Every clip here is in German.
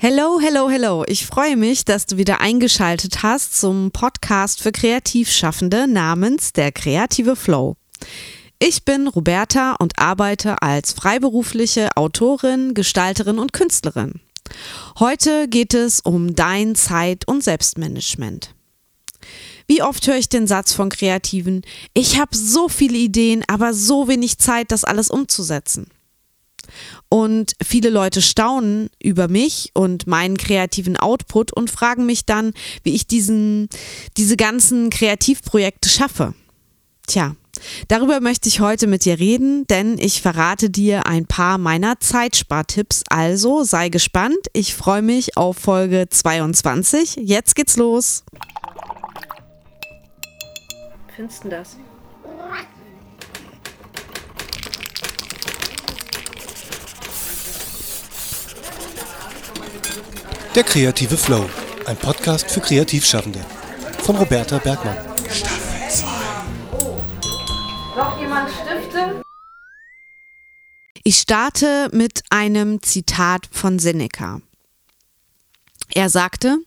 Hello, hello, hello. Ich freue mich, dass du wieder eingeschaltet hast zum Podcast für Kreativschaffende namens Der kreative Flow. Ich bin Roberta und arbeite als freiberufliche Autorin, Gestalterin und Künstlerin. Heute geht es um dein Zeit- und Selbstmanagement. Wie oft höre ich den Satz von Kreativen, ich habe so viele Ideen, aber so wenig Zeit, das alles umzusetzen. Und viele Leute staunen über mich und meinen kreativen Output und fragen mich dann, wie ich diesen, diese ganzen Kreativprojekte schaffe. Tja, darüber möchte ich heute mit dir reden, denn ich verrate dir ein paar meiner Zeitspartipps. Also sei gespannt. Ich freue mich auf Folge 22. Jetzt geht's los. Findest du das? Der kreative Flow, ein Podcast für Kreativschaffende von Roberta Bergmann. Staffel 2. Noch jemand Stifte? Ich starte mit einem Zitat von Seneca. Er sagte,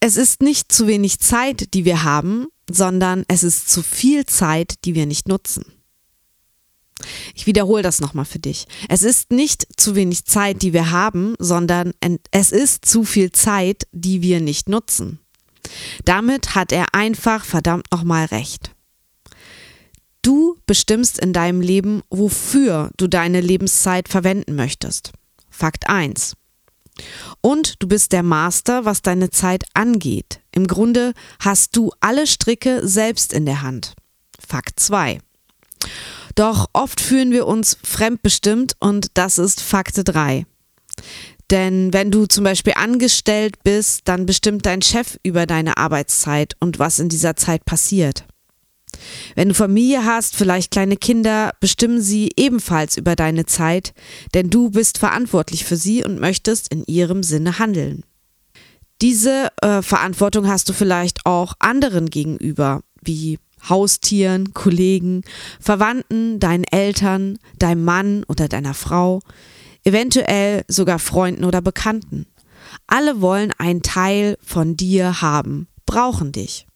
es ist nicht zu wenig Zeit, die wir haben, sondern es ist zu viel Zeit, die wir nicht nutzen. Ich wiederhole das nochmal für dich. Es ist nicht zu wenig Zeit, die wir haben, sondern es ist zu viel Zeit, die wir nicht nutzen. Damit hat er einfach verdammt nochmal recht. Du bestimmst in deinem Leben, wofür du deine Lebenszeit verwenden möchtest. Fakt 1. Und du bist der Master, was deine Zeit angeht. Im Grunde hast du alle Stricke selbst in der Hand. Fakt 2. Doch oft fühlen wir uns fremdbestimmt und das ist Fakte 3. Denn wenn du zum Beispiel angestellt bist, dann bestimmt dein Chef über deine Arbeitszeit und was in dieser Zeit passiert. Wenn du Familie hast, vielleicht kleine Kinder, bestimmen sie ebenfalls über deine Zeit, denn du bist verantwortlich für sie und möchtest in ihrem Sinne handeln. Diese äh, Verantwortung hast du vielleicht auch anderen gegenüber, wie Haustieren, Kollegen, Verwandten, deinen Eltern, deinem Mann oder deiner Frau, eventuell sogar Freunden oder Bekannten. Alle wollen einen Teil von dir haben, brauchen dich.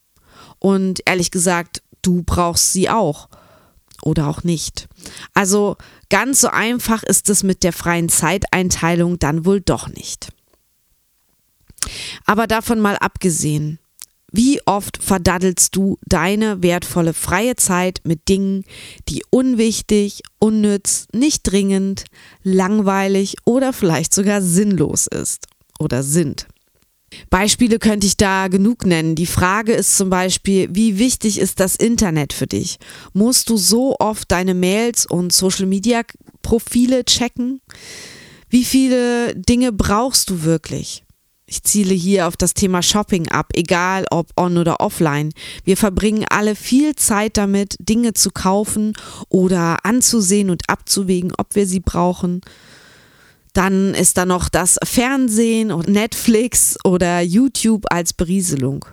Und ehrlich gesagt, du brauchst sie auch. Oder auch nicht. Also ganz so einfach ist es mit der freien Zeiteinteilung dann wohl doch nicht. Aber davon mal abgesehen, wie oft verdaddelst du deine wertvolle freie Zeit mit Dingen, die unwichtig, unnütz, nicht dringend, langweilig oder vielleicht sogar sinnlos ist oder sind? Beispiele könnte ich da genug nennen. Die Frage ist zum Beispiel, wie wichtig ist das Internet für dich? Musst du so oft deine Mails und Social-Media-Profile checken? Wie viele Dinge brauchst du wirklich? Ich ziele hier auf das Thema Shopping ab, egal ob on oder offline. Wir verbringen alle viel Zeit damit, Dinge zu kaufen oder anzusehen und abzuwägen, ob wir sie brauchen. Dann ist da noch das Fernsehen und Netflix oder YouTube als Berieselung.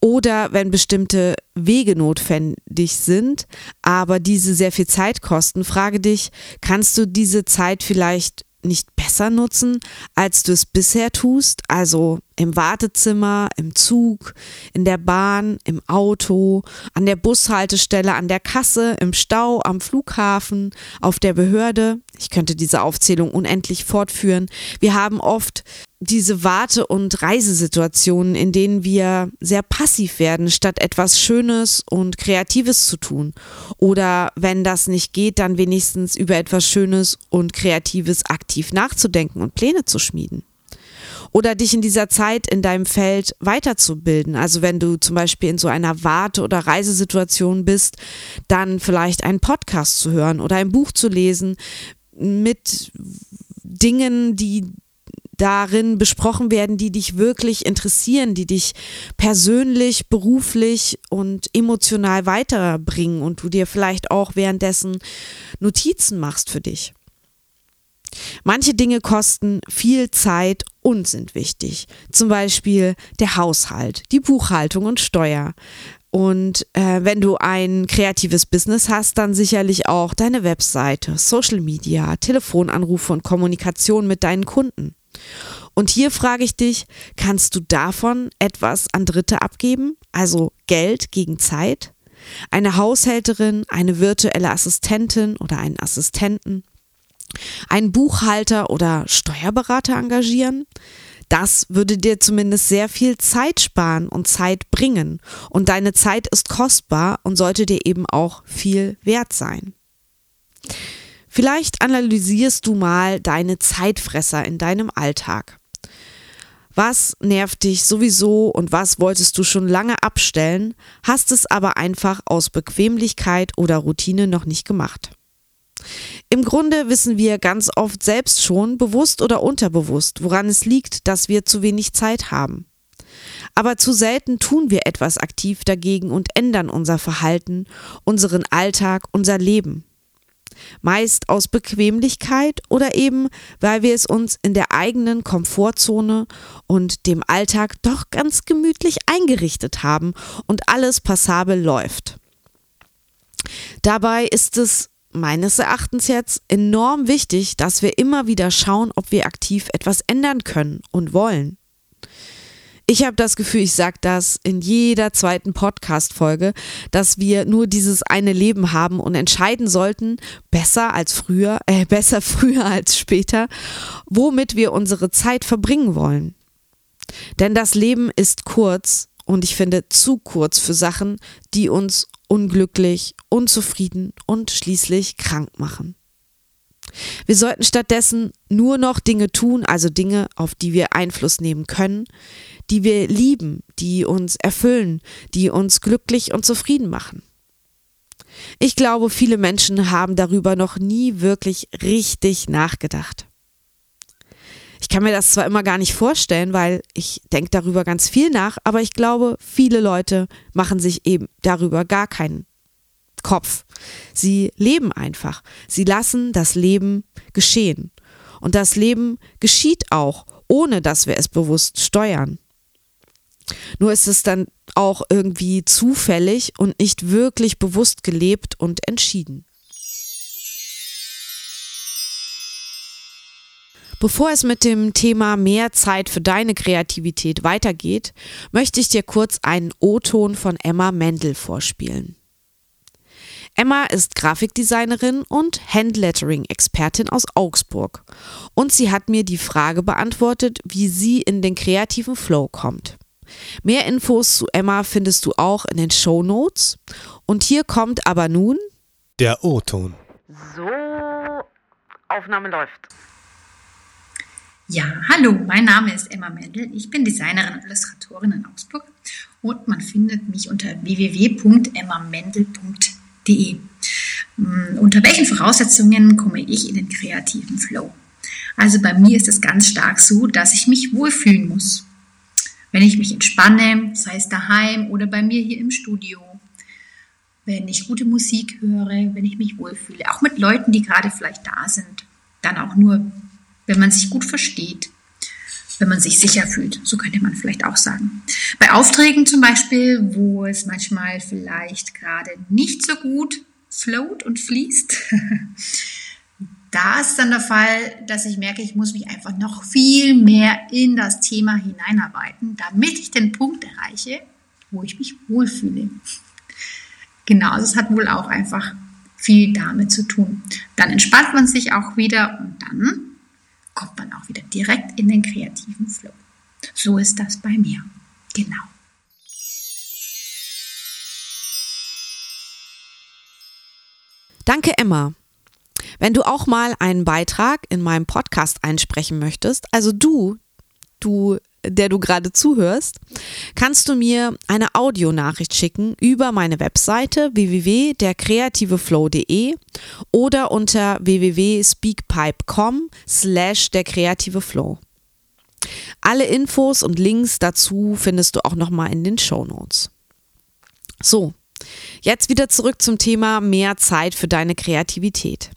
Oder wenn bestimmte Wege notwendig sind, aber diese sehr viel Zeit kosten, frage dich, kannst du diese Zeit vielleicht nicht besser nutzen, als du es bisher tust, also im Wartezimmer, im Zug, in der Bahn, im Auto, an der Bushaltestelle, an der Kasse, im Stau, am Flughafen, auf der Behörde. Ich könnte diese Aufzählung unendlich fortführen. Wir haben oft diese Warte- und Reisesituationen, in denen wir sehr passiv werden, statt etwas Schönes und Kreatives zu tun. Oder wenn das nicht geht, dann wenigstens über etwas Schönes und Kreatives aktiv nachzudenken und Pläne zu schmieden oder dich in dieser Zeit in deinem Feld weiterzubilden. Also wenn du zum Beispiel in so einer Warte- oder Reisesituation bist, dann vielleicht einen Podcast zu hören oder ein Buch zu lesen mit Dingen, die darin besprochen werden, die dich wirklich interessieren, die dich persönlich, beruflich und emotional weiterbringen und du dir vielleicht auch währenddessen Notizen machst für dich. Manche Dinge kosten viel Zeit und sind wichtig. Zum Beispiel der Haushalt, die Buchhaltung und Steuer. Und äh, wenn du ein kreatives Business hast, dann sicherlich auch deine Webseite, Social Media, Telefonanrufe und Kommunikation mit deinen Kunden. Und hier frage ich dich, kannst du davon etwas an Dritte abgeben? Also Geld gegen Zeit? Eine Haushälterin, eine virtuelle Assistentin oder einen Assistenten? Einen Buchhalter oder Steuerberater engagieren? Das würde dir zumindest sehr viel Zeit sparen und Zeit bringen. Und deine Zeit ist kostbar und sollte dir eben auch viel wert sein. Vielleicht analysierst du mal deine Zeitfresser in deinem Alltag. Was nervt dich sowieso und was wolltest du schon lange abstellen, hast es aber einfach aus Bequemlichkeit oder Routine noch nicht gemacht. Im Grunde wissen wir ganz oft selbst schon, bewusst oder unterbewusst, woran es liegt, dass wir zu wenig Zeit haben. Aber zu selten tun wir etwas aktiv dagegen und ändern unser Verhalten, unseren Alltag, unser Leben. Meist aus Bequemlichkeit oder eben, weil wir es uns in der eigenen Komfortzone und dem Alltag doch ganz gemütlich eingerichtet haben und alles passabel läuft. Dabei ist es meines Erachtens jetzt enorm wichtig, dass wir immer wieder schauen, ob wir aktiv etwas ändern können und wollen. Ich habe das Gefühl, ich sage das in jeder zweiten Podcast-Folge, dass wir nur dieses eine Leben haben und entscheiden sollten, besser als früher, äh, besser früher als später, womit wir unsere Zeit verbringen wollen. Denn das Leben ist kurz und ich finde zu kurz für Sachen, die uns unglücklich, unzufrieden und schließlich krank machen. Wir sollten stattdessen nur noch Dinge tun, also Dinge, auf die wir Einfluss nehmen können, die wir lieben, die uns erfüllen, die uns glücklich und zufrieden machen. Ich glaube, viele Menschen haben darüber noch nie wirklich richtig nachgedacht. Ich kann mir das zwar immer gar nicht vorstellen, weil ich denke darüber ganz viel nach, aber ich glaube, viele Leute machen sich eben darüber gar keinen Kopf. Sie leben einfach. Sie lassen das Leben geschehen. Und das Leben geschieht auch, ohne dass wir es bewusst steuern. Nur ist es dann auch irgendwie zufällig und nicht wirklich bewusst gelebt und entschieden. Bevor es mit dem Thema mehr Zeit für deine Kreativität weitergeht, möchte ich dir kurz einen O-Ton von Emma Mendel vorspielen. Emma ist Grafikdesignerin und Handlettering-Expertin aus Augsburg und sie hat mir die Frage beantwortet, wie sie in den kreativen Flow kommt. Mehr Infos zu Emma findest du auch in den Show Notes und hier kommt aber nun der O-Ton. So, Aufnahme läuft. Ja, hallo, mein Name ist Emma Mendel. Ich bin Designerin und Illustratorin in Augsburg und man findet mich unter www.emmamendel.de. Hm, unter welchen Voraussetzungen komme ich in den kreativen Flow? Also bei mir ist es ganz stark so, dass ich mich wohlfühlen muss. Wenn ich mich entspanne, sei es daheim oder bei mir hier im Studio, wenn ich gute Musik höre, wenn ich mich wohlfühle, auch mit Leuten, die gerade vielleicht da sind, dann auch nur wenn man sich gut versteht, wenn man sich sicher fühlt, so könnte man vielleicht auch sagen. Bei Aufträgen zum Beispiel, wo es manchmal vielleicht gerade nicht so gut float und fließt, da ist dann der Fall, dass ich merke, ich muss mich einfach noch viel mehr in das Thema hineinarbeiten, damit ich den Punkt erreiche, wo ich mich wohlfühle. Genau, das hat wohl auch einfach viel damit zu tun. Dann entspannt man sich auch wieder und dann kommt man auch wieder direkt in den kreativen Flow. So ist das bei mir. Genau. Danke, Emma. Wenn du auch mal einen Beitrag in meinem Podcast einsprechen möchtest, also du, du der du gerade zuhörst, kannst du mir eine Audionachricht schicken über meine Webseite www.derkreativeflow.de oder unter www.speakpipe.com slash der kreative Flow. Alle Infos und Links dazu findest du auch nochmal in den Show Notes. So, jetzt wieder zurück zum Thema mehr Zeit für deine Kreativität.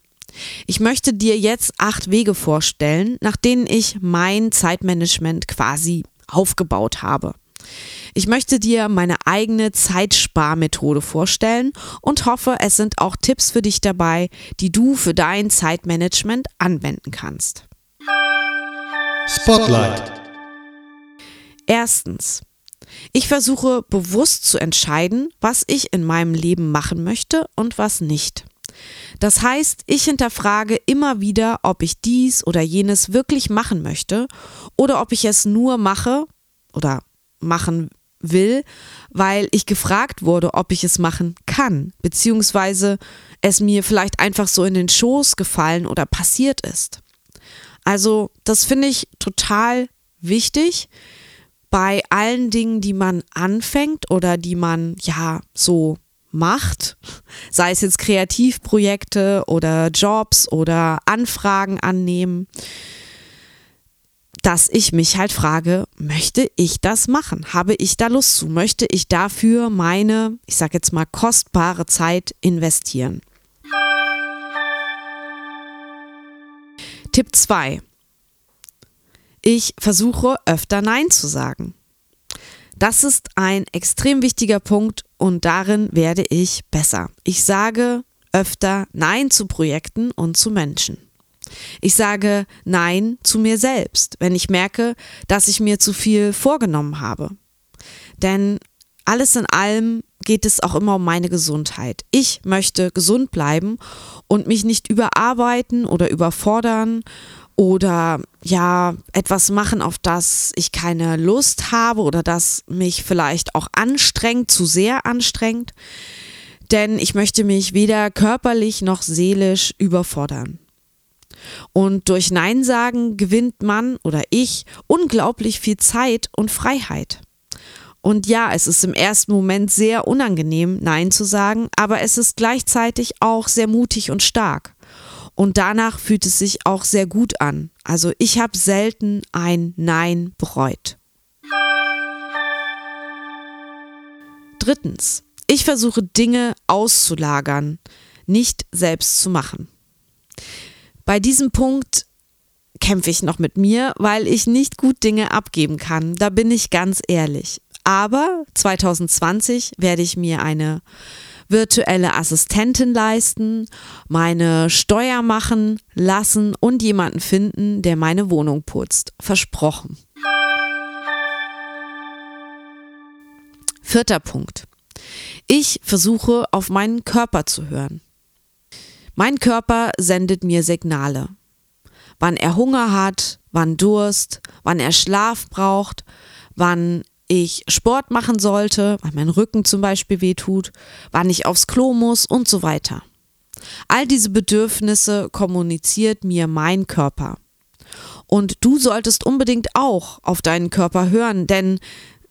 Ich möchte dir jetzt acht Wege vorstellen, nach denen ich mein Zeitmanagement quasi aufgebaut habe. Ich möchte dir meine eigene Zeitsparmethode vorstellen und hoffe, es sind auch Tipps für dich dabei, die du für dein Zeitmanagement anwenden kannst. Spotlight. Erstens. Ich versuche bewusst zu entscheiden, was ich in meinem Leben machen möchte und was nicht. Das heißt, ich hinterfrage immer wieder, ob ich dies oder jenes wirklich machen möchte oder ob ich es nur mache oder machen will, weil ich gefragt wurde, ob ich es machen kann, beziehungsweise es mir vielleicht einfach so in den Schoß gefallen oder passiert ist. Also das finde ich total wichtig bei allen Dingen, die man anfängt oder die man ja so macht, sei es jetzt Kreativprojekte oder Jobs oder Anfragen annehmen, dass ich mich halt frage, möchte ich das machen? Habe ich da Lust zu? Möchte ich dafür meine, ich sage jetzt mal, kostbare Zeit investieren? Tipp 2. Ich versuche öfter Nein zu sagen. Das ist ein extrem wichtiger Punkt und darin werde ich besser. Ich sage öfter Nein zu Projekten und zu Menschen. Ich sage Nein zu mir selbst, wenn ich merke, dass ich mir zu viel vorgenommen habe. Denn alles in allem geht es auch immer um meine Gesundheit. Ich möchte gesund bleiben und mich nicht überarbeiten oder überfordern oder ja, etwas machen, auf das ich keine Lust habe oder das mich vielleicht auch anstrengt, zu sehr anstrengt. Denn ich möchte mich weder körperlich noch seelisch überfordern. Und durch Nein sagen gewinnt man oder ich unglaublich viel Zeit und Freiheit. Und ja, es ist im ersten Moment sehr unangenehm, Nein zu sagen, aber es ist gleichzeitig auch sehr mutig und stark. Und danach fühlt es sich auch sehr gut an. Also ich habe selten ein Nein bereut. Drittens, ich versuche Dinge auszulagern, nicht selbst zu machen. Bei diesem Punkt kämpfe ich noch mit mir, weil ich nicht gut Dinge abgeben kann. Da bin ich ganz ehrlich. Aber 2020 werde ich mir eine virtuelle Assistentin leisten, meine Steuer machen lassen und jemanden finden, der meine Wohnung putzt. Versprochen. Vierter Punkt. Ich versuche auf meinen Körper zu hören. Mein Körper sendet mir Signale. Wann er Hunger hat, wann Durst, wann er Schlaf braucht, wann ich Sport machen sollte, weil mein Rücken zum Beispiel wehtut, wann ich aufs Klo muss und so weiter. All diese Bedürfnisse kommuniziert mir mein Körper. Und du solltest unbedingt auch auf deinen Körper hören, denn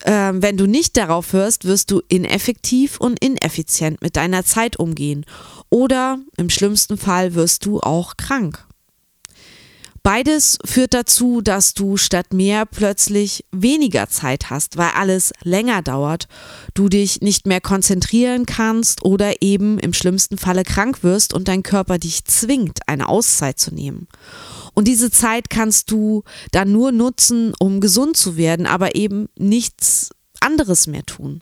äh, wenn du nicht darauf hörst, wirst du ineffektiv und ineffizient mit deiner Zeit umgehen. Oder im schlimmsten Fall wirst du auch krank. Beides führt dazu, dass du statt mehr plötzlich weniger Zeit hast, weil alles länger dauert, du dich nicht mehr konzentrieren kannst oder eben im schlimmsten Falle krank wirst und dein Körper dich zwingt, eine Auszeit zu nehmen. Und diese Zeit kannst du dann nur nutzen, um gesund zu werden, aber eben nichts anderes mehr tun.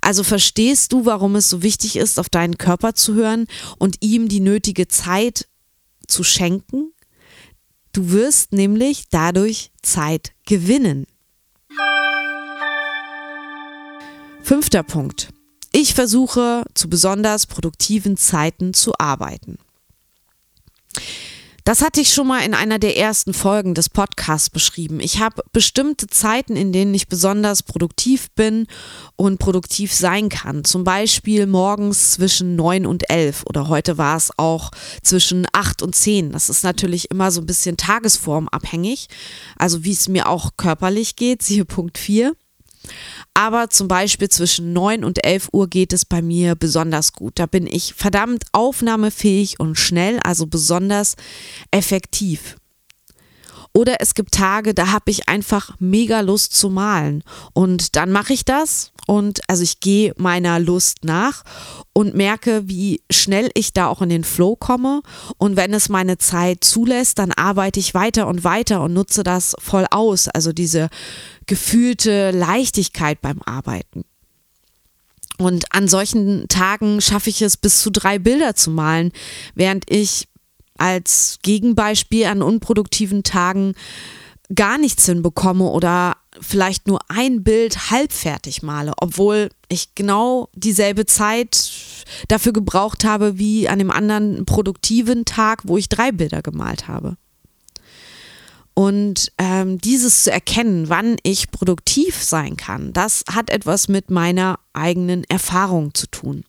Also verstehst du, warum es so wichtig ist, auf deinen Körper zu hören und ihm die nötige Zeit zu schenken? Du wirst nämlich dadurch Zeit gewinnen. Fünfter Punkt. Ich versuche zu besonders produktiven Zeiten zu arbeiten. Das hatte ich schon mal in einer der ersten Folgen des Podcasts beschrieben. Ich habe bestimmte Zeiten, in denen ich besonders produktiv bin und produktiv sein kann. Zum Beispiel morgens zwischen neun und elf oder heute war es auch zwischen acht und zehn. Das ist natürlich immer so ein bisschen tagesformabhängig, also wie es mir auch körperlich geht, siehe Punkt vier. Aber zum Beispiel zwischen 9 und 11 Uhr geht es bei mir besonders gut. Da bin ich verdammt aufnahmefähig und schnell, also besonders effektiv. Oder es gibt Tage, da habe ich einfach mega Lust zu malen. Und dann mache ich das und also ich gehe meiner Lust nach und merke, wie schnell ich da auch in den Flow komme. Und wenn es meine Zeit zulässt, dann arbeite ich weiter und weiter und nutze das voll aus. Also diese gefühlte Leichtigkeit beim Arbeiten. Und an solchen Tagen schaffe ich es, bis zu drei Bilder zu malen, während ich als Gegenbeispiel an unproduktiven Tagen gar nichts hinbekomme oder vielleicht nur ein Bild halbfertig male, obwohl ich genau dieselbe Zeit dafür gebraucht habe wie an dem anderen produktiven Tag, wo ich drei Bilder gemalt habe. Und ähm, dieses zu erkennen, wann ich produktiv sein kann, das hat etwas mit meiner eigenen Erfahrung zu tun.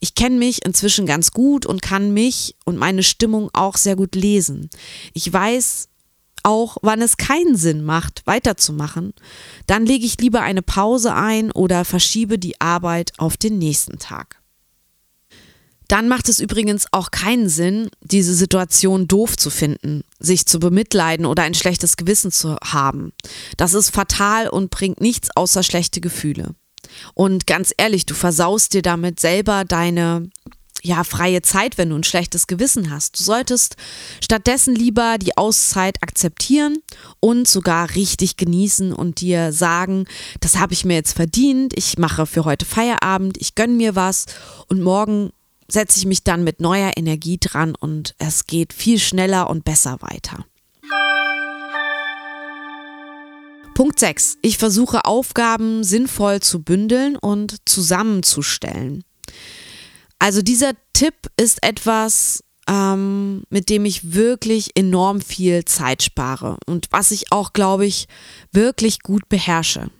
Ich kenne mich inzwischen ganz gut und kann mich und meine Stimmung auch sehr gut lesen. Ich weiß auch, wann es keinen Sinn macht, weiterzumachen. Dann lege ich lieber eine Pause ein oder verschiebe die Arbeit auf den nächsten Tag. Dann macht es übrigens auch keinen Sinn, diese Situation doof zu finden, sich zu bemitleiden oder ein schlechtes Gewissen zu haben. Das ist fatal und bringt nichts außer schlechte Gefühle. Und ganz ehrlich, du versaust dir damit selber deine ja, freie Zeit, wenn du ein schlechtes Gewissen hast. Du solltest stattdessen lieber die Auszeit akzeptieren und sogar richtig genießen und dir sagen, das habe ich mir jetzt verdient, ich mache für heute Feierabend, ich gönne mir was und morgen setze ich mich dann mit neuer Energie dran und es geht viel schneller und besser weiter. Punkt 6. Ich versuche Aufgaben sinnvoll zu bündeln und zusammenzustellen. Also dieser Tipp ist etwas, ähm, mit dem ich wirklich enorm viel Zeit spare und was ich auch, glaube ich, wirklich gut beherrsche.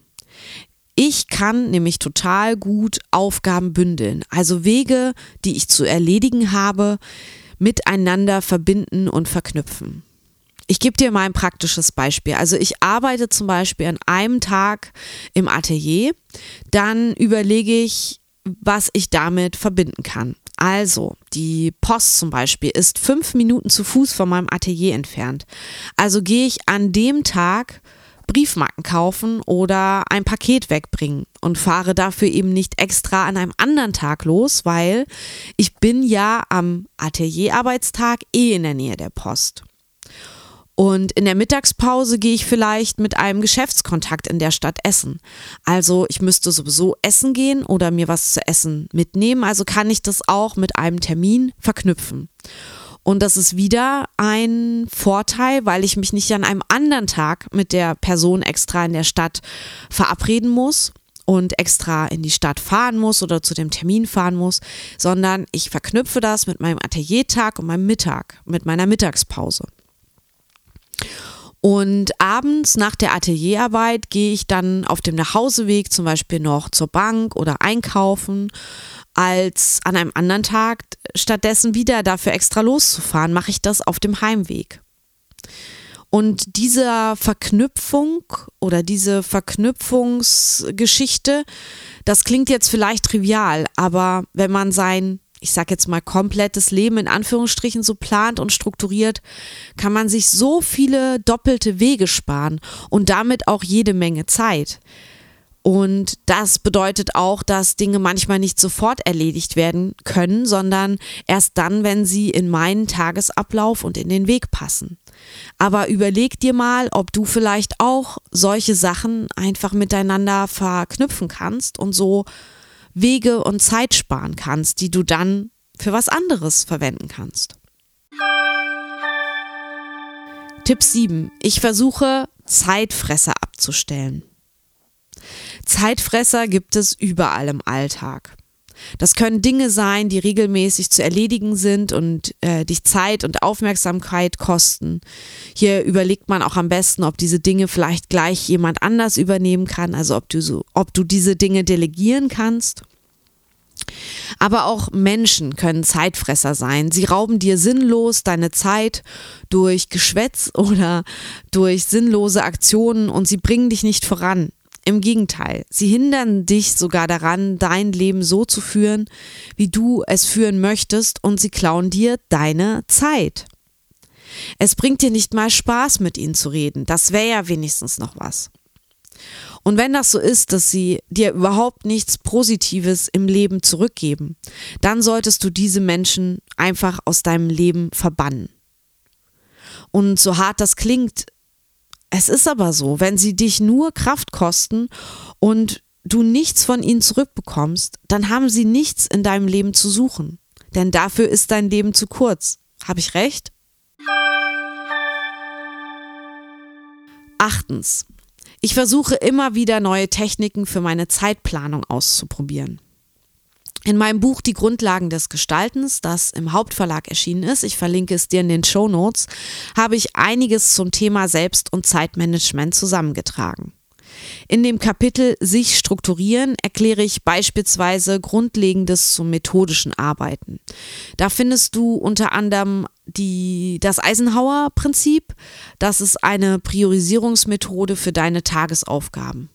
Ich kann nämlich total gut Aufgaben bündeln, also Wege, die ich zu erledigen habe, miteinander verbinden und verknüpfen. Ich gebe dir mal ein praktisches Beispiel. Also ich arbeite zum Beispiel an einem Tag im Atelier, dann überlege ich, was ich damit verbinden kann. Also, die Post zum Beispiel ist fünf Minuten zu Fuß von meinem Atelier entfernt. Also gehe ich an dem Tag Briefmarken kaufen oder ein Paket wegbringen und fahre dafür eben nicht extra an einem anderen Tag los, weil ich bin ja am Atelierarbeitstag eh in der Nähe der Post. Und in der Mittagspause gehe ich vielleicht mit einem Geschäftskontakt in der Stadt essen. Also ich müsste sowieso essen gehen oder mir was zu essen mitnehmen. Also kann ich das auch mit einem Termin verknüpfen. Und das ist wieder ein Vorteil, weil ich mich nicht an einem anderen Tag mit der Person extra in der Stadt verabreden muss und extra in die Stadt fahren muss oder zu dem Termin fahren muss, sondern ich verknüpfe das mit meinem Ateliertag und meinem Mittag, mit meiner Mittagspause. Und abends nach der Atelierarbeit gehe ich dann auf dem Nachhauseweg zum Beispiel noch zur Bank oder einkaufen als an einem anderen Tag stattdessen wieder dafür extra loszufahren, mache ich das auf dem Heimweg. Und dieser Verknüpfung oder diese Verknüpfungsgeschichte, das klingt jetzt vielleicht trivial, aber wenn man sein, ich sag jetzt mal, komplettes Leben in Anführungsstrichen so plant und strukturiert, kann man sich so viele doppelte Wege sparen und damit auch jede Menge Zeit. Und das bedeutet auch, dass Dinge manchmal nicht sofort erledigt werden können, sondern erst dann, wenn sie in meinen Tagesablauf und in den Weg passen. Aber überleg dir mal, ob du vielleicht auch solche Sachen einfach miteinander verknüpfen kannst und so Wege und Zeit sparen kannst, die du dann für was anderes verwenden kannst. Tipp 7. Ich versuche Zeitfresser abzustellen. Zeitfresser gibt es überall im Alltag. Das können Dinge sein, die regelmäßig zu erledigen sind und äh, dich Zeit und Aufmerksamkeit kosten. Hier überlegt man auch am besten, ob diese Dinge vielleicht gleich jemand anders übernehmen kann, also ob du so, ob du diese Dinge delegieren kannst. Aber auch Menschen können Zeitfresser sein. Sie rauben dir sinnlos deine Zeit durch Geschwätz oder durch sinnlose Aktionen und sie bringen dich nicht voran. Im Gegenteil, sie hindern dich sogar daran, dein Leben so zu führen, wie du es führen möchtest, und sie klauen dir deine Zeit. Es bringt dir nicht mal Spaß, mit ihnen zu reden. Das wäre ja wenigstens noch was. Und wenn das so ist, dass sie dir überhaupt nichts Positives im Leben zurückgeben, dann solltest du diese Menschen einfach aus deinem Leben verbannen. Und so hart das klingt, es ist aber so, wenn sie dich nur Kraft kosten und du nichts von ihnen zurückbekommst, dann haben sie nichts in deinem Leben zu suchen. Denn dafür ist dein Leben zu kurz. Habe ich recht? Achtens. Ich versuche immer wieder neue Techniken für meine Zeitplanung auszuprobieren. In meinem Buch Die Grundlagen des Gestaltens, das im Hauptverlag erschienen ist, ich verlinke es dir in den Show Notes, habe ich einiges zum Thema Selbst- und Zeitmanagement zusammengetragen. In dem Kapitel Sich strukturieren erkläre ich beispielsweise Grundlegendes zum methodischen Arbeiten. Da findest du unter anderem die, das Eisenhower-Prinzip. Das ist eine Priorisierungsmethode für deine Tagesaufgaben.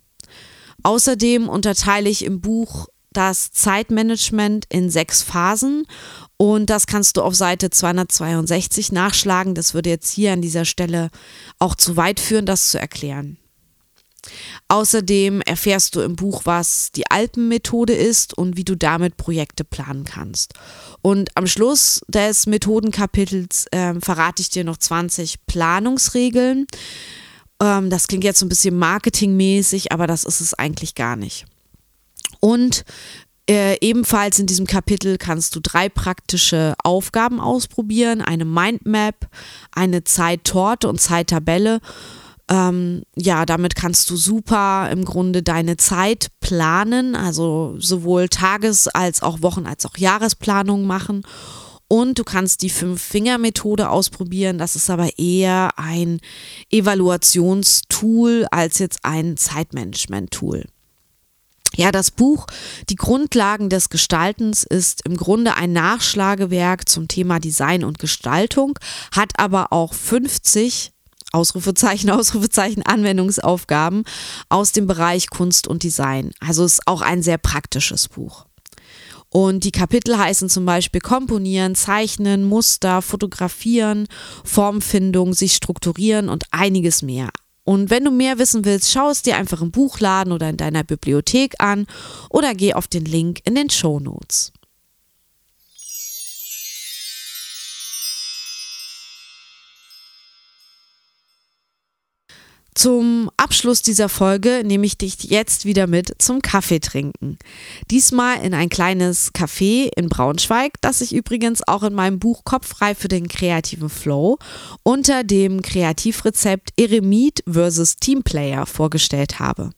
Außerdem unterteile ich im Buch das Zeitmanagement in sechs Phasen und das kannst du auf Seite 262 nachschlagen. Das würde jetzt hier an dieser Stelle auch zu weit führen, das zu erklären. Außerdem erfährst du im Buch, was die Alpenmethode ist und wie du damit Projekte planen kannst. Und am Schluss des Methodenkapitels äh, verrate ich dir noch 20 Planungsregeln. Ähm, das klingt jetzt so ein bisschen marketingmäßig, aber das ist es eigentlich gar nicht. Und äh, ebenfalls in diesem Kapitel kannst du drei praktische Aufgaben ausprobieren: eine Mindmap, eine Zeittorte und Zeittabelle. Ähm, ja, damit kannst du super im Grunde deine Zeit planen, also sowohl Tages- als auch Wochen- als auch Jahresplanung machen. Und du kannst die Fünf-Finger-Methode ausprobieren. Das ist aber eher ein Evaluationstool als jetzt ein Zeitmanagement-Tool. Ja, das Buch Die Grundlagen des Gestaltens ist im Grunde ein Nachschlagewerk zum Thema Design und Gestaltung, hat aber auch 50 Ausrufezeichen, Ausrufezeichen, Anwendungsaufgaben aus dem Bereich Kunst und Design. Also ist auch ein sehr praktisches Buch. Und die Kapitel heißen zum Beispiel Komponieren, Zeichnen, Muster, Fotografieren, Formfindung, sich strukturieren und einiges mehr. Und wenn du mehr wissen willst, schau es dir einfach im Buchladen oder in deiner Bibliothek an oder geh auf den Link in den Show Notes. Zum Abschluss dieser Folge nehme ich dich jetzt wieder mit zum Kaffee trinken. Diesmal in ein kleines Café in Braunschweig, das ich übrigens auch in meinem Buch Kopffrei für den kreativen Flow unter dem Kreativrezept Eremit vs. Teamplayer vorgestellt habe.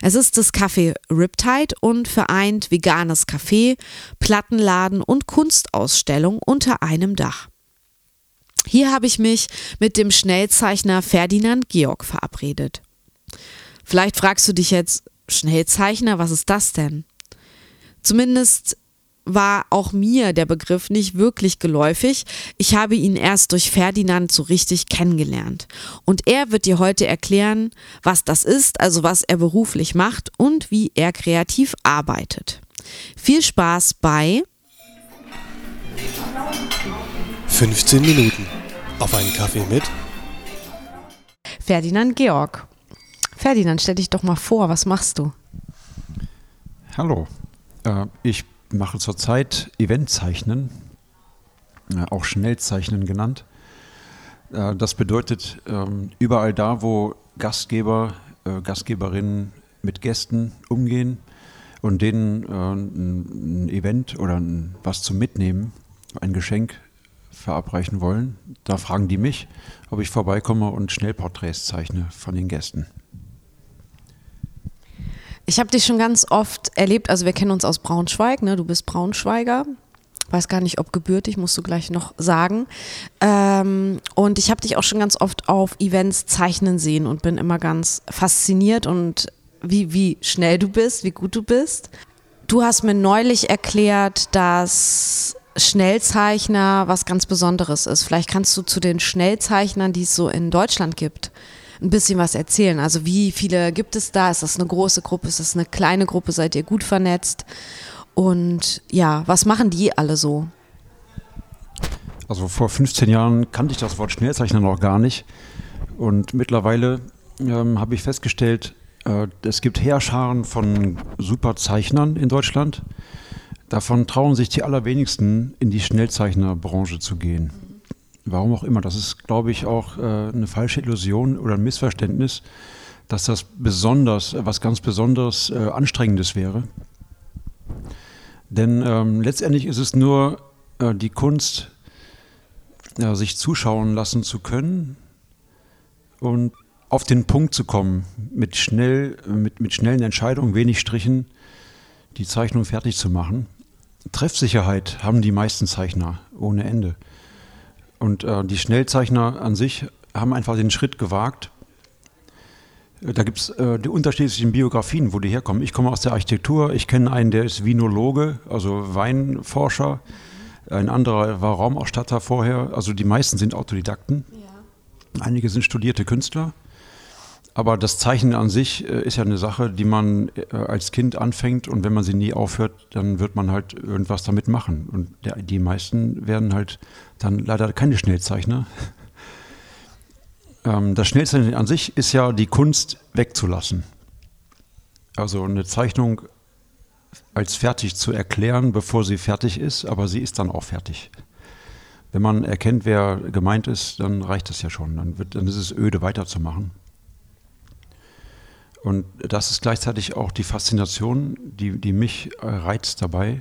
Es ist das Café Riptide und vereint veganes Café, Plattenladen und Kunstausstellung unter einem Dach. Hier habe ich mich mit dem Schnellzeichner Ferdinand Georg verabredet. Vielleicht fragst du dich jetzt, Schnellzeichner, was ist das denn? Zumindest war auch mir der Begriff nicht wirklich geläufig. Ich habe ihn erst durch Ferdinand so richtig kennengelernt. Und er wird dir heute erklären, was das ist, also was er beruflich macht und wie er kreativ arbeitet. Viel Spaß bei 15 Minuten. Auf einen Kaffee mit Ferdinand Georg. Ferdinand, stell dich doch mal vor, was machst du? Hallo, äh, ich mache zurzeit Eventzeichnen, äh, auch Schnellzeichnen genannt. Äh, das bedeutet, ähm, überall da, wo Gastgeber, Gastgeberinnen mit Gästen umgehen und denen ein Event oder was zum Mitnehmen, ein Geschenk verabreichen wollen, da fragen die mich, ob ich vorbeikomme und Schnellporträts zeichne von den Gästen. Ich habe dich schon ganz oft erlebt, also wir kennen uns aus Braunschweig, ne? du bist Braunschweiger. Weiß gar nicht, ob gebürtig, musst du gleich noch sagen. Ähm, und ich habe dich auch schon ganz oft auf Events zeichnen sehen und bin immer ganz fasziniert und wie, wie schnell du bist, wie gut du bist. Du hast mir neulich erklärt, dass Schnellzeichner was ganz Besonderes ist. Vielleicht kannst du zu den Schnellzeichnern, die es so in Deutschland gibt, ein bisschen was erzählen. Also wie viele gibt es da? Ist das eine große Gruppe? Ist das eine kleine Gruppe? Seid ihr gut vernetzt? Und ja, was machen die alle so? Also vor 15 Jahren kannte ich das Wort Schnellzeichner noch gar nicht. Und mittlerweile ähm, habe ich festgestellt, äh, es gibt Heerscharen von Superzeichnern in Deutschland. Davon trauen sich die allerwenigsten in die Schnellzeichnerbranche zu gehen. Warum auch immer. Das ist, glaube ich, auch äh, eine falsche Illusion oder ein Missverständnis, dass das besonders, was ganz besonders äh, Anstrengendes wäre. Denn ähm, letztendlich ist es nur äh, die Kunst, sich zuschauen lassen zu können und auf den Punkt zu kommen, mit, schnell, mit, mit schnellen Entscheidungen, wenig Strichen, die Zeichnung fertig zu machen. Treffsicherheit haben die meisten Zeichner ohne Ende. Und äh, die Schnellzeichner an sich haben einfach den Schritt gewagt. Da gibt es äh, die unterschiedlichen Biografien, wo die herkommen. Ich komme aus der Architektur. Ich kenne einen, der ist Vinologe, also Weinforscher. Ein anderer war Raumausstatter vorher. Also die meisten sind Autodidakten. Ja. Einige sind studierte Künstler. Aber das Zeichnen an sich äh, ist ja eine Sache, die man äh, als Kind anfängt und wenn man sie nie aufhört, dann wird man halt irgendwas damit machen. Und der, die meisten werden halt dann leider keine Schnellzeichner. Ähm, das Schnellzeichnen an sich ist ja die Kunst wegzulassen. Also eine Zeichnung als fertig zu erklären, bevor sie fertig ist, aber sie ist dann auch fertig. Wenn man erkennt, wer gemeint ist, dann reicht das ja schon. Dann, wird, dann ist es öde weiterzumachen. Und das ist gleichzeitig auch die Faszination, die, die mich reizt dabei,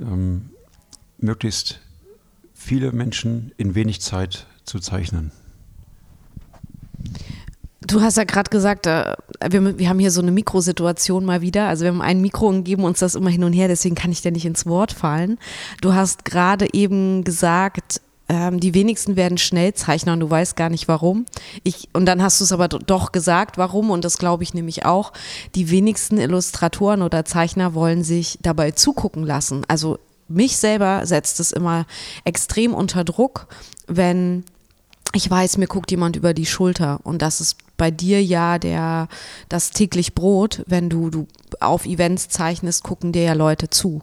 ähm, möglichst viele Menschen in wenig Zeit zu zeichnen. Du hast ja gerade gesagt, äh, wir, wir, haben hier so eine Mikrosituation mal wieder. Also wir haben ein Mikro und geben uns das immer hin und her, deswegen kann ich dir nicht ins Wort fallen. Du hast gerade eben gesagt, ähm, die wenigsten werden Schnellzeichner und du weißt gar nicht warum. Ich, und dann hast du es aber doch gesagt, warum, und das glaube ich nämlich auch. Die wenigsten Illustratoren oder Zeichner wollen sich dabei zugucken lassen. Also mich selber setzt es immer extrem unter Druck, wenn ich weiß, mir guckt jemand über die Schulter und das ist bei dir ja der das täglich Brot, wenn du du auf Events zeichnest, gucken dir ja Leute zu.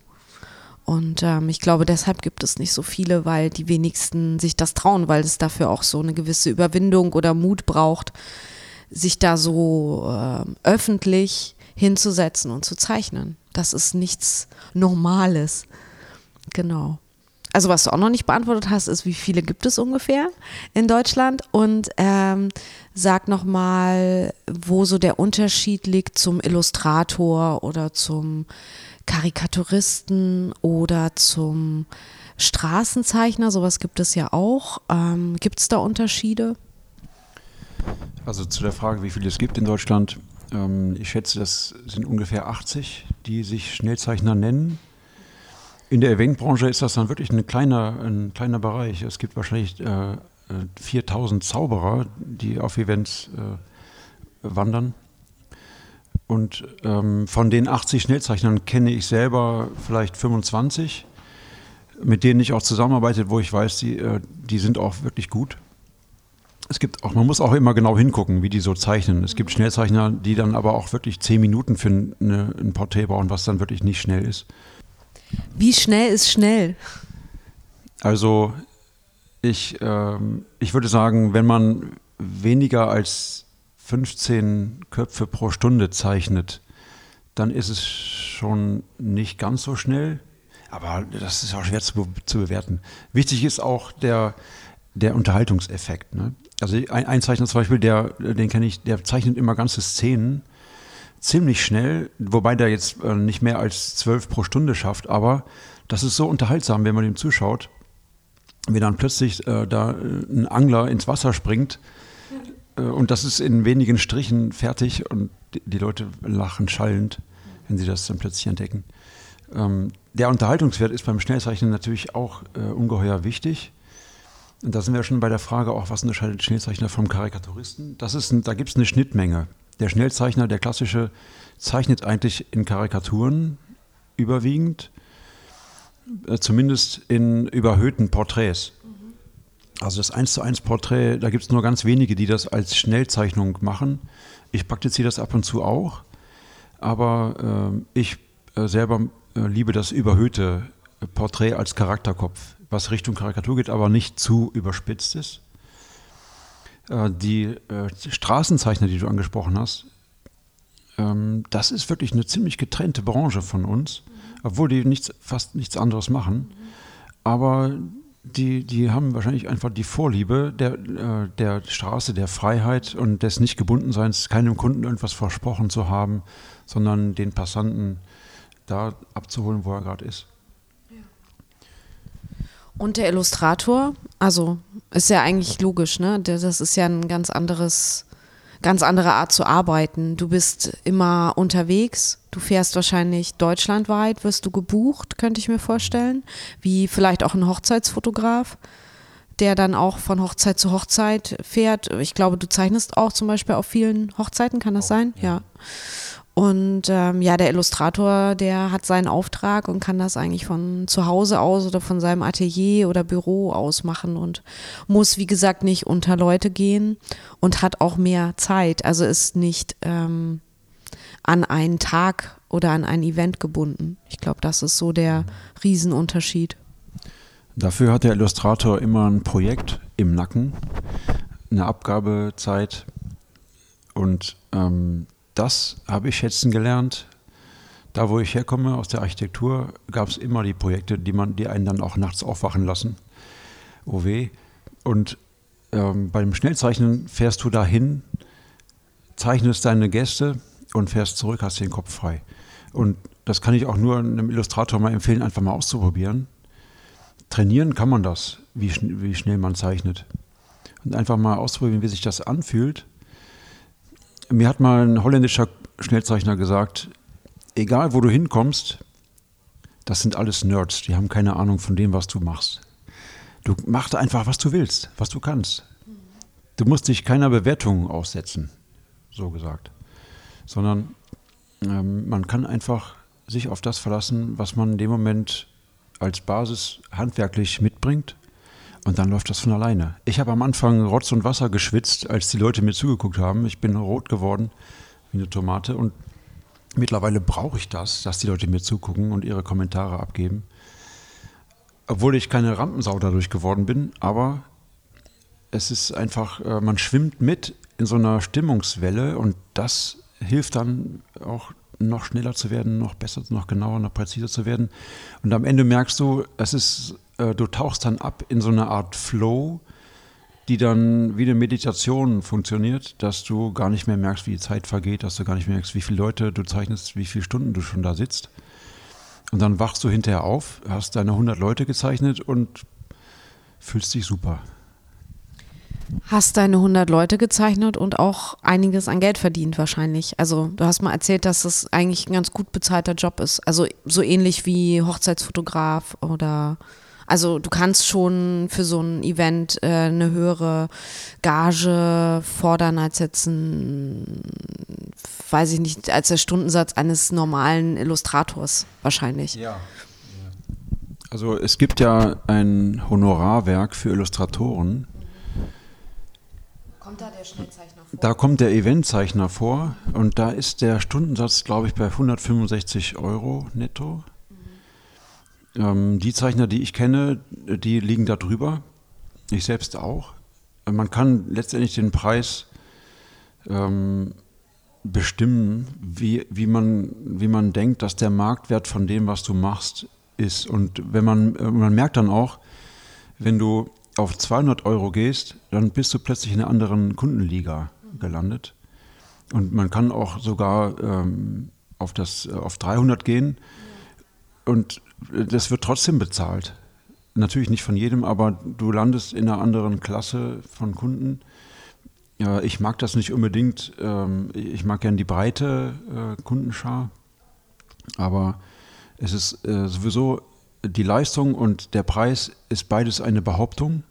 Und ähm, ich glaube, deshalb gibt es nicht so viele, weil die wenigsten sich das trauen, weil es dafür auch so eine gewisse Überwindung oder Mut braucht, sich da so äh, öffentlich hinzusetzen und zu zeichnen. Das ist nichts Normales. Genau. Also was du auch noch nicht beantwortet hast, ist, wie viele gibt es ungefähr in Deutschland? Und ähm, sag nochmal, wo so der Unterschied liegt zum Illustrator oder zum Karikaturisten oder zum Straßenzeichner, sowas gibt es ja auch. Ähm, gibt es da Unterschiede? Also zu der Frage, wie viele es gibt in Deutschland. Ähm, ich schätze, das sind ungefähr 80, die sich Schnellzeichner nennen. In der Eventbranche ist das dann wirklich ein kleiner, ein kleiner Bereich. Es gibt wahrscheinlich äh, 4000 Zauberer, die auf Events äh, wandern. Und ähm, von den 80 Schnellzeichnern kenne ich selber vielleicht 25, mit denen ich auch zusammenarbeite, wo ich weiß, die, äh, die sind auch wirklich gut. Es gibt auch, man muss auch immer genau hingucken, wie die so zeichnen. Es gibt Schnellzeichner, die dann aber auch wirklich 10 Minuten für eine, ein Porträt brauchen, was dann wirklich nicht schnell ist. Wie schnell ist schnell? Also ich, ähm, ich würde sagen, wenn man weniger als 15 Köpfe pro Stunde zeichnet, dann ist es schon nicht ganz so schnell. Aber das ist auch schwer zu, zu bewerten. Wichtig ist auch der, der Unterhaltungseffekt. Ne? Also ein, ein, Zeichner zum Beispiel, der, den kenne ich, der zeichnet immer ganze Szenen ziemlich schnell, wobei der jetzt äh, nicht mehr als zwölf pro Stunde schafft, aber das ist so unterhaltsam, wenn man ihm zuschaut, wie dann plötzlich äh, da äh, ein Angler ins Wasser springt und das ist in wenigen Strichen fertig und die Leute lachen schallend, wenn sie das dann plötzlich entdecken. Ähm, der Unterhaltungswert ist beim Schnellzeichnen natürlich auch äh, ungeheuer wichtig. Und da sind wir schon bei der Frage auch, was unterscheidet Schnellzeichner vom Karikaturisten? Das ist da gibt es eine Schnittmenge. Der Schnellzeichner, der klassische, zeichnet eigentlich in Karikaturen überwiegend, äh, zumindest in überhöhten Porträts. Also das 1 zu 1 Porträt, da gibt es nur ganz wenige, die das als Schnellzeichnung machen. Ich praktiziere das ab und zu auch, aber äh, ich äh, selber äh, liebe das überhöhte Porträt als Charakterkopf, was Richtung Karikatur geht, aber nicht zu überspitzt ist. Äh, die äh, Straßenzeichner, die du angesprochen hast, ähm, das ist wirklich eine ziemlich getrennte Branche von uns, obwohl die nichts, fast nichts anderes machen. Aber die, die haben wahrscheinlich einfach die Vorliebe der, äh, der Straße, der Freiheit und des Nicht-Gebundenseins, keinem Kunden irgendwas versprochen zu haben, sondern den Passanten da abzuholen, wo er gerade ist. Und der Illustrator, also ist ja eigentlich logisch, ne? Das ist ja ein ganz anderes ganz andere Art zu arbeiten. Du bist immer unterwegs. Du fährst wahrscheinlich deutschlandweit, wirst du gebucht, könnte ich mir vorstellen. Wie vielleicht auch ein Hochzeitsfotograf, der dann auch von Hochzeit zu Hochzeit fährt. Ich glaube, du zeichnest auch zum Beispiel auf vielen Hochzeiten, kann das sein? ja. Und ähm, ja, der Illustrator, der hat seinen Auftrag und kann das eigentlich von zu Hause aus oder von seinem Atelier oder Büro aus machen und muss, wie gesagt, nicht unter Leute gehen und hat auch mehr Zeit. Also ist nicht ähm, an einen Tag oder an ein Event gebunden. Ich glaube, das ist so der Riesenunterschied. Dafür hat der Illustrator immer ein Projekt im Nacken, eine Abgabezeit und ähm, das habe ich schätzen gelernt. Da, wo ich herkomme, aus der Architektur, gab es immer die Projekte, die, man, die einen dann auch nachts aufwachen lassen. Oh weh. Und ähm, beim Schnellzeichnen fährst du dahin, zeichnest deine Gäste und fährst zurück, hast den Kopf frei. Und das kann ich auch nur einem Illustrator mal empfehlen, einfach mal auszuprobieren. Trainieren kann man das, wie, wie schnell man zeichnet. Und einfach mal ausprobieren, wie sich das anfühlt mir hat mal ein holländischer Schnellzeichner gesagt, egal wo du hinkommst, das sind alles Nerds, die haben keine Ahnung von dem, was du machst. Du machst einfach, was du willst, was du kannst. Du musst dich keiner Bewertung aussetzen, so gesagt. Sondern ähm, man kann einfach sich auf das verlassen, was man in dem Moment als Basis handwerklich mitbringt und dann läuft das von alleine. Ich habe am Anfang Rotz und Wasser geschwitzt, als die Leute mir zugeguckt haben. Ich bin rot geworden wie eine Tomate und mittlerweile brauche ich das, dass die Leute mir zugucken und ihre Kommentare abgeben. Obwohl ich keine Rampensau dadurch geworden bin, aber es ist einfach, äh, man schwimmt mit in so einer Stimmungswelle und das hilft dann auch noch schneller zu werden, noch besser, noch genauer, noch präziser zu werden. Und am Ende merkst du, es ist äh, du tauchst dann ab in so eine Art Flow, die dann wie eine Meditation funktioniert, dass du gar nicht mehr merkst, wie die Zeit vergeht, dass du gar nicht mehr merkst, wie viele Leute du zeichnest, wie viele Stunden du schon da sitzt. Und dann wachst du hinterher auf, hast deine 100 Leute gezeichnet und fühlst dich super. Hast deine 100 Leute gezeichnet und auch einiges an Geld verdient wahrscheinlich. Also du hast mal erzählt, dass es eigentlich ein ganz gut bezahlter Job ist. Also so ähnlich wie Hochzeitsfotograf oder also du kannst schon für so ein Event äh, eine höhere Gage fordern als jetzt ein, weiß ich nicht, als der Stundensatz eines normalen Illustrators wahrscheinlich. Ja. Also es gibt ja ein Honorarwerk für Illustratoren. Kommt da der Schnellzeichner vor? Da kommt der Eventzeichner vor und da ist der Stundensatz, glaube ich, bei 165 Euro netto. Ähm, die Zeichner, die ich kenne, die liegen da drüber. Ich selbst auch. Man kann letztendlich den Preis ähm, bestimmen, wie, wie, man, wie man denkt, dass der Marktwert von dem, was du machst, ist. Und wenn man, äh, man merkt dann auch, wenn du auf 200 Euro gehst, dann bist du plötzlich in einer anderen Kundenliga gelandet. Und man kann auch sogar ähm, auf, das, äh, auf 300 gehen. Und das wird trotzdem bezahlt. Natürlich nicht von jedem, aber du landest in einer anderen Klasse von Kunden. Ja, ich mag das nicht unbedingt. Ähm, ich mag gern die breite äh, Kundenschar. Aber es ist äh, sowieso die Leistung und der Preis ist beides eine Behauptung.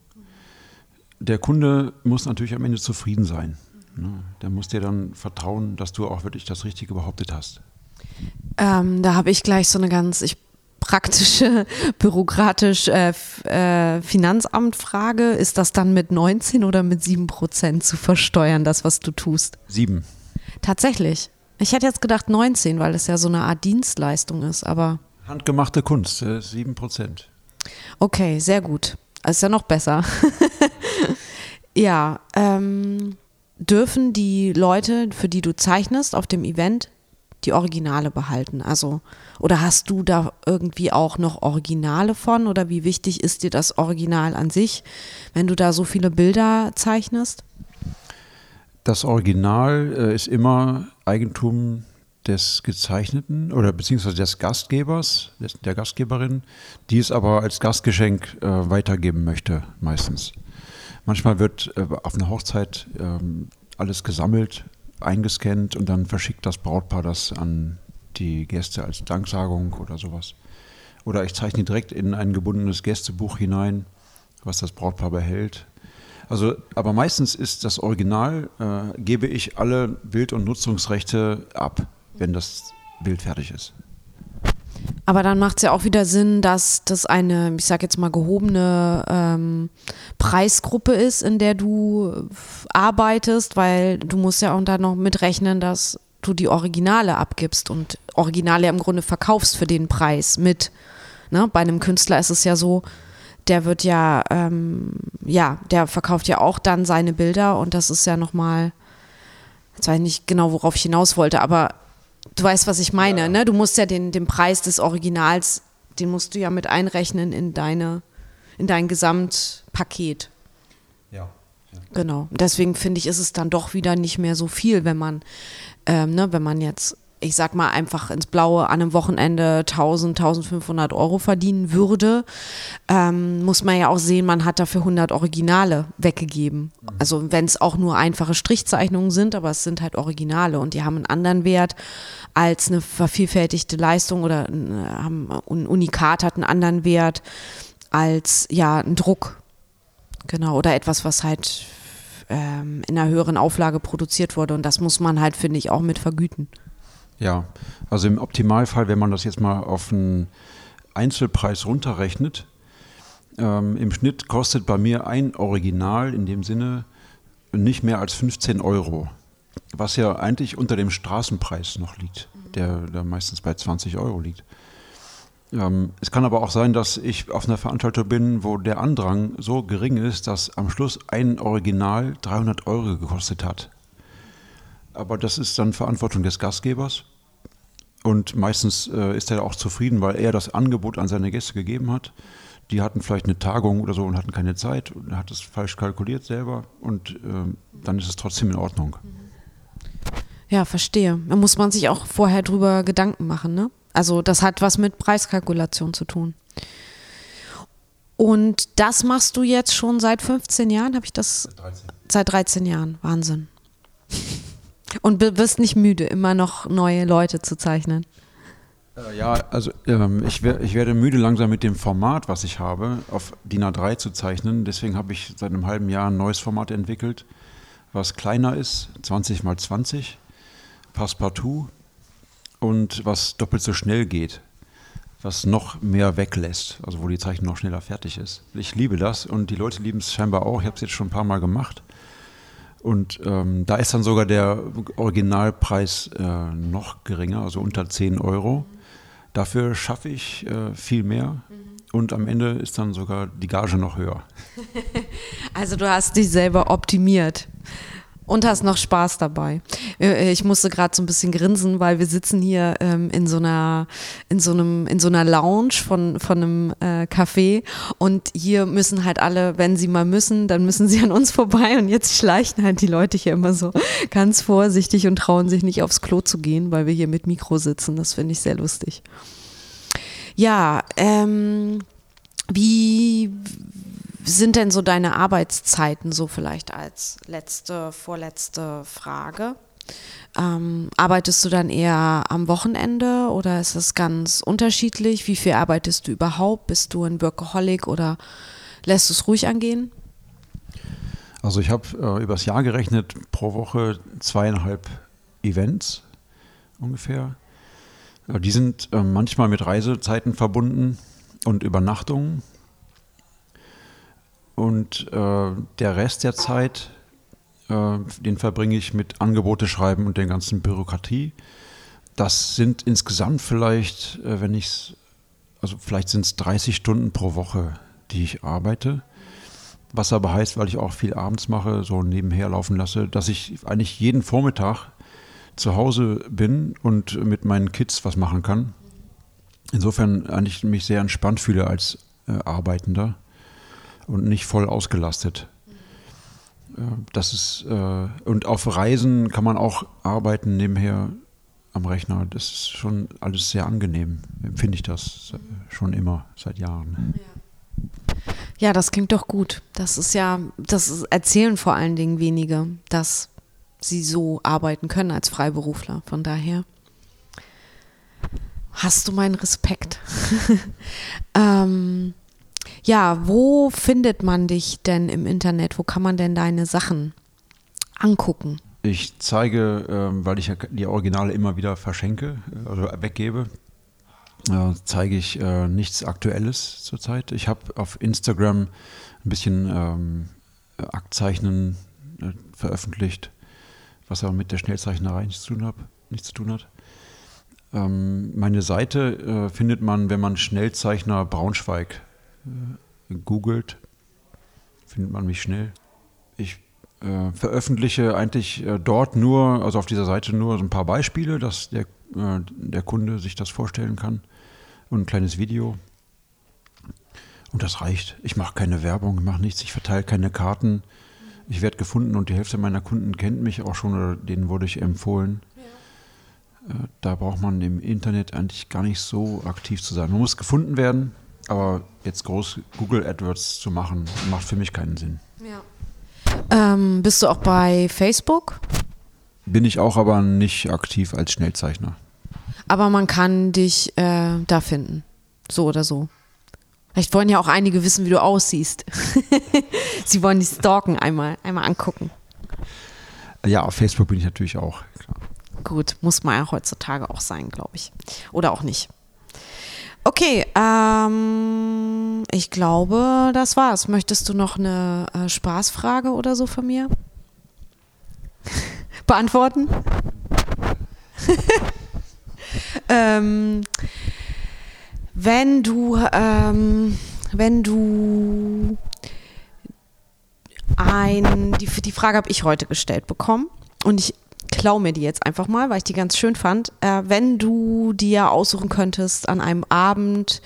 Der Kunde muss natürlich am Ende zufrieden sein. Ne? Der muss dir dann vertrauen, dass du auch wirklich das Richtige behauptet hast. Ähm, da habe ich gleich so eine ganz, ich praktische, bürokratisch äh, äh, Finanzamtfrage. Ist das dann mit 19 oder mit 7 Prozent zu versteuern, das, was du tust? 7. Tatsächlich. Ich hätte jetzt gedacht 19, weil es ja so eine Art Dienstleistung ist, aber. Handgemachte Kunst, 7 Prozent. Okay, sehr gut. ist ja noch besser. ja, ähm, dürfen die Leute, für die du zeichnest auf dem Event, die Originale behalten? Also, oder hast du da irgendwie auch noch Originale von? Oder wie wichtig ist dir das Original an sich, wenn du da so viele Bilder zeichnest? Das Original äh, ist immer Eigentum des Gezeichneten oder beziehungsweise des Gastgebers, des, der Gastgeberin, die es aber als Gastgeschenk äh, weitergeben möchte, meistens. Manchmal wird äh, auf einer Hochzeit ähm, alles gesammelt, eingescannt und dann verschickt das Brautpaar das an die Gäste als Danksagung oder sowas. Oder ich zeichne direkt in ein gebundenes Gästebuch hinein, was das Brautpaar behält. Also, aber meistens ist das Original, äh, gebe ich alle Bild- und Nutzungsrechte ab, wenn das Bild fertig ist. Aber dann macht es ja auch wieder Sinn, dass das eine, ich sag jetzt mal, gehobene ähm, Preisgruppe ist, in der du arbeitest, weil du musst ja auch dann noch mitrechnen, dass du die Originale abgibst und Originale im Grunde verkaufst für den Preis mit. Ne? Bei einem Künstler ist es ja so, der wird ja, ähm, ja, der verkauft ja auch dann seine Bilder und das ist ja nochmal, jetzt weiß ich nicht genau, worauf ich hinaus wollte, aber du weißt, was ich meine, ja. ne? Du musst ja den, den Preis des Originals, den musst du ja mit einrechnen in deine, in dein Gesamtpaket. Ja. ja. Genau. Deswegen finde ich, ist es dann doch wieder nicht mehr so viel, wenn man, ähm, ne, wenn man jetzt ich sag mal einfach ins Blaue an einem Wochenende 1000, 1500 Euro verdienen würde, ähm, muss man ja auch sehen, man hat dafür 100 Originale weggegeben. Also wenn es auch nur einfache Strichzeichnungen sind, aber es sind halt Originale und die haben einen anderen Wert als eine vervielfältigte Leistung oder ein, ein Unikat hat einen anderen Wert als ja ein Druck. Genau, oder etwas, was halt ähm, in einer höheren Auflage produziert wurde und das muss man halt, finde ich, auch mit vergüten. Ja, also im Optimalfall, wenn man das jetzt mal auf einen Einzelpreis runterrechnet, ähm, im Schnitt kostet bei mir ein Original in dem Sinne nicht mehr als 15 Euro, was ja eigentlich unter dem Straßenpreis noch liegt, der, der meistens bei 20 Euro liegt. Ähm, es kann aber auch sein, dass ich auf einer Veranstaltung bin, wo der Andrang so gering ist, dass am Schluss ein Original 300 Euro gekostet hat. Aber das ist dann Verantwortung des Gastgebers. Und meistens äh, ist er auch zufrieden, weil er das Angebot an seine Gäste gegeben hat. Die hatten vielleicht eine Tagung oder so und hatten keine Zeit und er hat es falsch kalkuliert selber und äh, dann ist es trotzdem in Ordnung. Ja, verstehe. Da muss man sich auch vorher drüber Gedanken machen, ne? Also das hat was mit Preiskalkulation zu tun. Und das machst du jetzt schon seit 15 Jahren, habe ich das? Seit 13. Seit 13 Jahren, Wahnsinn. Und wirst nicht müde, immer noch neue Leute zu zeichnen. Äh, ja, also ähm, ich, wer, ich, werde müde langsam mit dem Format, was ich habe, auf DIN A3 zu zeichnen. Deswegen habe ich seit einem halben Jahr ein neues Format entwickelt, was kleiner ist, 20 mal 20, Passepartout und was doppelt so schnell geht, was noch mehr weglässt, also wo die Zeichnung noch schneller fertig ist. Ich liebe das und die Leute lieben es scheinbar auch. Ich habe es jetzt schon ein paar Mal gemacht. Und ähm, da ist dann sogar der Originalpreis äh, noch geringer, also unter 10 Euro. Dafür schaffe ich äh, viel mehr. Mhm. Und am Ende ist dann sogar die Gage noch höher. Also du hast dich selber optimiert. Und hast noch Spaß dabei. Äh, ich musste gerade so ein bisschen grinsen, weil wir sitzen hier ähm, in so einer, in so einem, in so einer Lounge von, von einem äh, Café und hier müssen halt alle, wenn sie mal müssen, dann müssen sie an uns vorbei und jetzt schleichen halt die Leute hier immer so ganz vorsichtig und trauen sich nicht aufs Klo zu gehen, weil wir hier mit Mikro sitzen. Das finde ich sehr lustig. Ja, ähm, wie, sind denn so deine Arbeitszeiten so vielleicht als letzte, vorletzte Frage? Ähm, arbeitest du dann eher am Wochenende oder ist das ganz unterschiedlich? Wie viel arbeitest du überhaupt? Bist du ein Workaholic oder lässt du es ruhig angehen? Also ich habe äh, übers Jahr gerechnet pro Woche zweieinhalb Events ungefähr. Äh, die sind äh, manchmal mit Reisezeiten verbunden und Übernachtungen. Und äh, der Rest der Zeit, äh, den verbringe ich mit Angebote schreiben und der ganzen Bürokratie. Das sind insgesamt vielleicht, äh, wenn ich es, also vielleicht sind es 30 Stunden pro Woche, die ich arbeite. Was aber heißt, weil ich auch viel abends mache, so nebenher laufen lasse, dass ich eigentlich jeden Vormittag zu Hause bin und mit meinen Kids was machen kann. Insofern eigentlich mich sehr entspannt fühle als äh, Arbeitender und nicht voll ausgelastet. Das ist, äh, und auf Reisen kann man auch arbeiten nebenher am Rechner. Das ist schon alles sehr angenehm, empfinde ich das schon immer seit Jahren. Ja, das klingt doch gut. Das ist ja, das erzählen vor allen Dingen wenige, dass sie so arbeiten können als Freiberufler. Von daher hast du meinen Respekt. ähm, ja, wo findet man dich denn im Internet? Wo kann man denn deine Sachen angucken? Ich zeige, ähm, weil ich die Originale immer wieder verschenke oder also weggebe, äh, zeige ich äh, nichts Aktuelles zurzeit. Ich habe auf Instagram ein bisschen ähm, Aktzeichnen äh, veröffentlicht, was aber mit der Schnellzeichnerei nichts zu tun, hat. Ähm, meine Seite äh, findet man, wenn man Schnellzeichner Braunschweig äh, googelt, findet man mich schnell. Ich äh, veröffentliche eigentlich äh, dort nur, also auf dieser Seite nur so ein paar Beispiele, dass der, äh, der Kunde sich das vorstellen kann und ein kleines Video. Und das reicht. Ich mache keine Werbung, mache nichts, ich verteile keine Karten. Ich werde gefunden und die Hälfte meiner Kunden kennt mich auch schon oder denen wurde ich empfohlen. Ja. Äh, da braucht man im Internet eigentlich gar nicht so aktiv zu sein. Man muss gefunden werden, aber jetzt groß Google AdWords zu machen, macht für mich keinen Sinn. Ja. Ähm, bist du auch bei Facebook? Bin ich auch, aber nicht aktiv als Schnellzeichner. Aber man kann dich äh, da finden. So oder so. Vielleicht wollen ja auch einige wissen, wie du aussiehst. Sie wollen dich stalken einmal, einmal angucken. Ja, auf Facebook bin ich natürlich auch. Klar. Gut, muss man ja heutzutage auch sein, glaube ich. Oder auch nicht. Okay, ähm, ich glaube, das war's. Möchtest du noch eine äh, Spaßfrage oder so von mir beantworten? ähm, wenn du, ähm, wenn du ein, die, die Frage habe ich heute gestellt bekommen und ich klaue mir die jetzt einfach mal, weil ich die ganz schön fand. Äh, wenn du dir aussuchen könntest, an einem Abend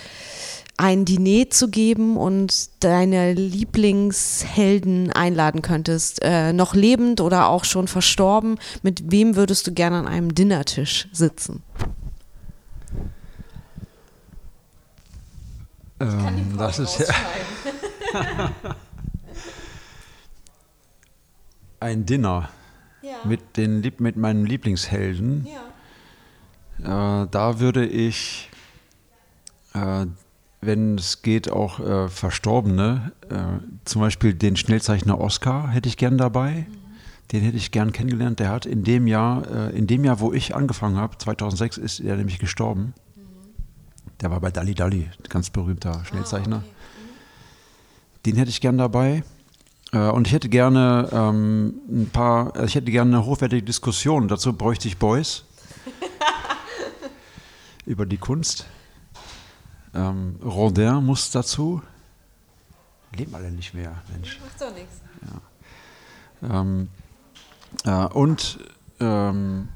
ein Diner zu geben und deine Lieblingshelden einladen könntest, äh, noch lebend oder auch schon verstorben, mit wem würdest du gerne an einem Dinnertisch sitzen? Ähm, das ist ja ein Dinner ja. mit, den, mit meinen Lieblingshelden. Ja. Äh, da würde ich, äh, wenn es geht, auch äh, Verstorbene, äh, zum Beispiel den Schnellzeichner Oscar hätte ich gern dabei. Mhm. Den hätte ich gern kennengelernt. Der hat in dem Jahr, äh, in dem Jahr, wo ich angefangen habe, 2006, ist er nämlich gestorben. Mhm. Der war bei Dali Dali, ganz berühmter Schnellzeichner. Ah, okay. mhm. Den hätte ich gern dabei. Äh, und ich hätte gerne ähm, ein paar, also ich hätte gerne eine hochwertige Diskussion. Dazu bräuchte ich Boys über die Kunst. Ähm, Rodin muss dazu. Leben alle nicht mehr, Mensch. Macht doch nichts. Ja. Ähm, äh, und ähm,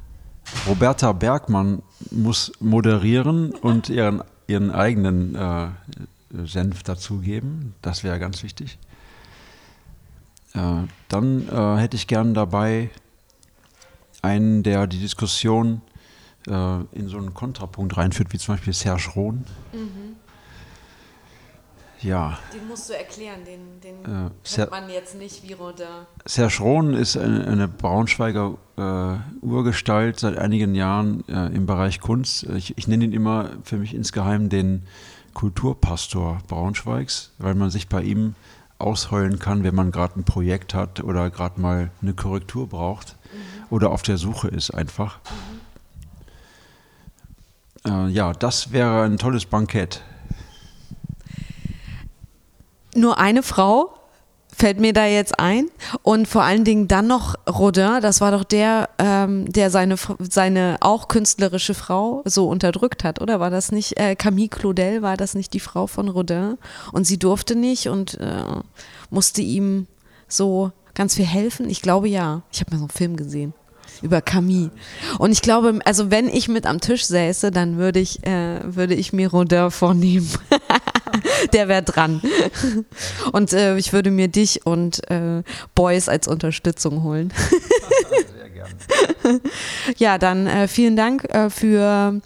Roberta Bergmann muss moderieren und ihren, ihren eigenen äh, Senf dazugeben. Das wäre ganz wichtig. Äh, dann äh, hätte ich gern dabei einen, der die Diskussion äh, in so einen Kontrapunkt reinführt, wie zum Beispiel Serge Rohn. Mhm. Ja. Den musst du erklären, den, den äh, kennt man jetzt nicht wie Rodin. Serge Rohn ist eine, eine Braunschweiger äh, Urgestalt seit einigen Jahren äh, im Bereich Kunst. Ich, ich nenne ihn immer für mich insgeheim den Kulturpastor Braunschweigs, weil man sich bei ihm ausheulen kann, wenn man gerade ein Projekt hat oder gerade mal eine Korrektur braucht mhm. oder auf der Suche ist einfach. Mhm. Äh, ja, das wäre ein tolles Bankett. Nur eine Frau fällt mir da jetzt ein. Und vor allen Dingen dann noch Rodin, das war doch der, ähm, der seine, seine auch künstlerische Frau so unterdrückt hat, oder? War das nicht, äh, Camille Claudel, war das nicht die Frau von Rodin? Und sie durfte nicht und äh, musste ihm so ganz viel helfen? Ich glaube ja. Ich habe mal so einen Film gesehen über Camille. Und ich glaube, also wenn ich mit am Tisch säße, dann würde ich, äh, würde ich mir Rodin vornehmen. Der wäre dran. Und äh, ich würde mir dich und äh, Boys als Unterstützung holen. Sehr gerne. ja, dann äh, vielen Dank äh, für,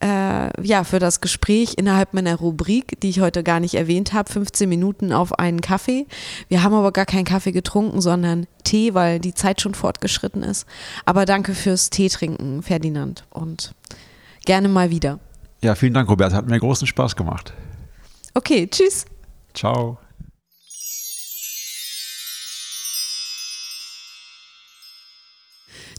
äh, ja, für das Gespräch innerhalb meiner Rubrik, die ich heute gar nicht erwähnt habe. 15 Minuten auf einen Kaffee. Wir haben aber gar keinen Kaffee getrunken, sondern Tee, weil die Zeit schon fortgeschritten ist. Aber danke fürs Tee trinken, Ferdinand. Und gerne mal wieder. Ja, vielen Dank, Robert. Hat mir großen Spaß gemacht. Okay, tschüss. Ciao.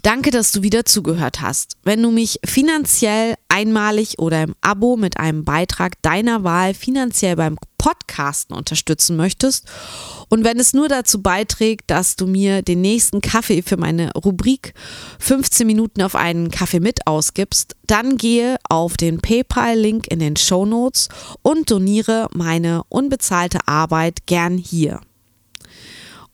Danke, dass du wieder zugehört hast. Wenn du mich finanziell einmalig oder im Abo mit einem Beitrag deiner Wahl finanziell beim Podcasten unterstützen möchtest und wenn es nur dazu beiträgt, dass du mir den nächsten Kaffee für meine Rubrik 15 Minuten auf einen Kaffee mit ausgibst, dann gehe auf den PayPal-Link in den Show Notes und doniere meine unbezahlte Arbeit gern hier.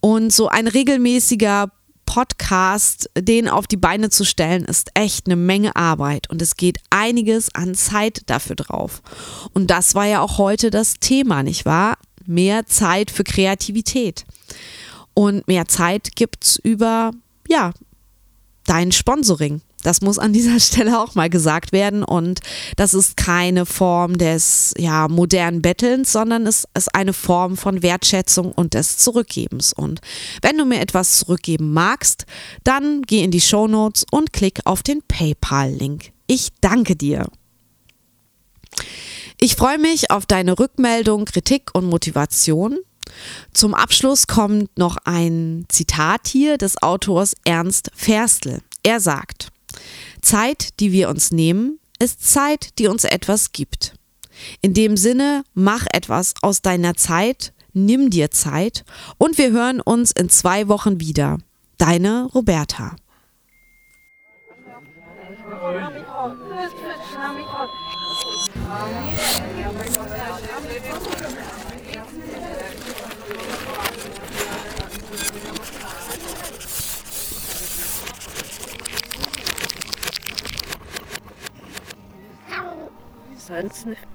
Und so ein regelmäßiger Podcast, den auf die Beine zu stellen, ist echt eine Menge Arbeit und es geht einiges an Zeit dafür drauf. Und das war ja auch heute das Thema, nicht wahr? Mehr Zeit für Kreativität. Und mehr Zeit gibt es über, ja, dein Sponsoring. Das muss an dieser Stelle auch mal gesagt werden. Und das ist keine Form des ja, modernen Bettelns, sondern es ist eine Form von Wertschätzung und des Zurückgebens. Und wenn du mir etwas zurückgeben magst, dann geh in die Show Notes und klick auf den PayPal-Link. Ich danke dir. Ich freue mich auf deine Rückmeldung, Kritik und Motivation. Zum Abschluss kommt noch ein Zitat hier des Autors Ernst Ferstl. Er sagt, Zeit, die wir uns nehmen, ist Zeit, die uns etwas gibt. In dem Sinne, mach etwas aus deiner Zeit, nimm dir Zeit und wir hören uns in zwei Wochen wieder. Deine Roberta. Sonst nicht.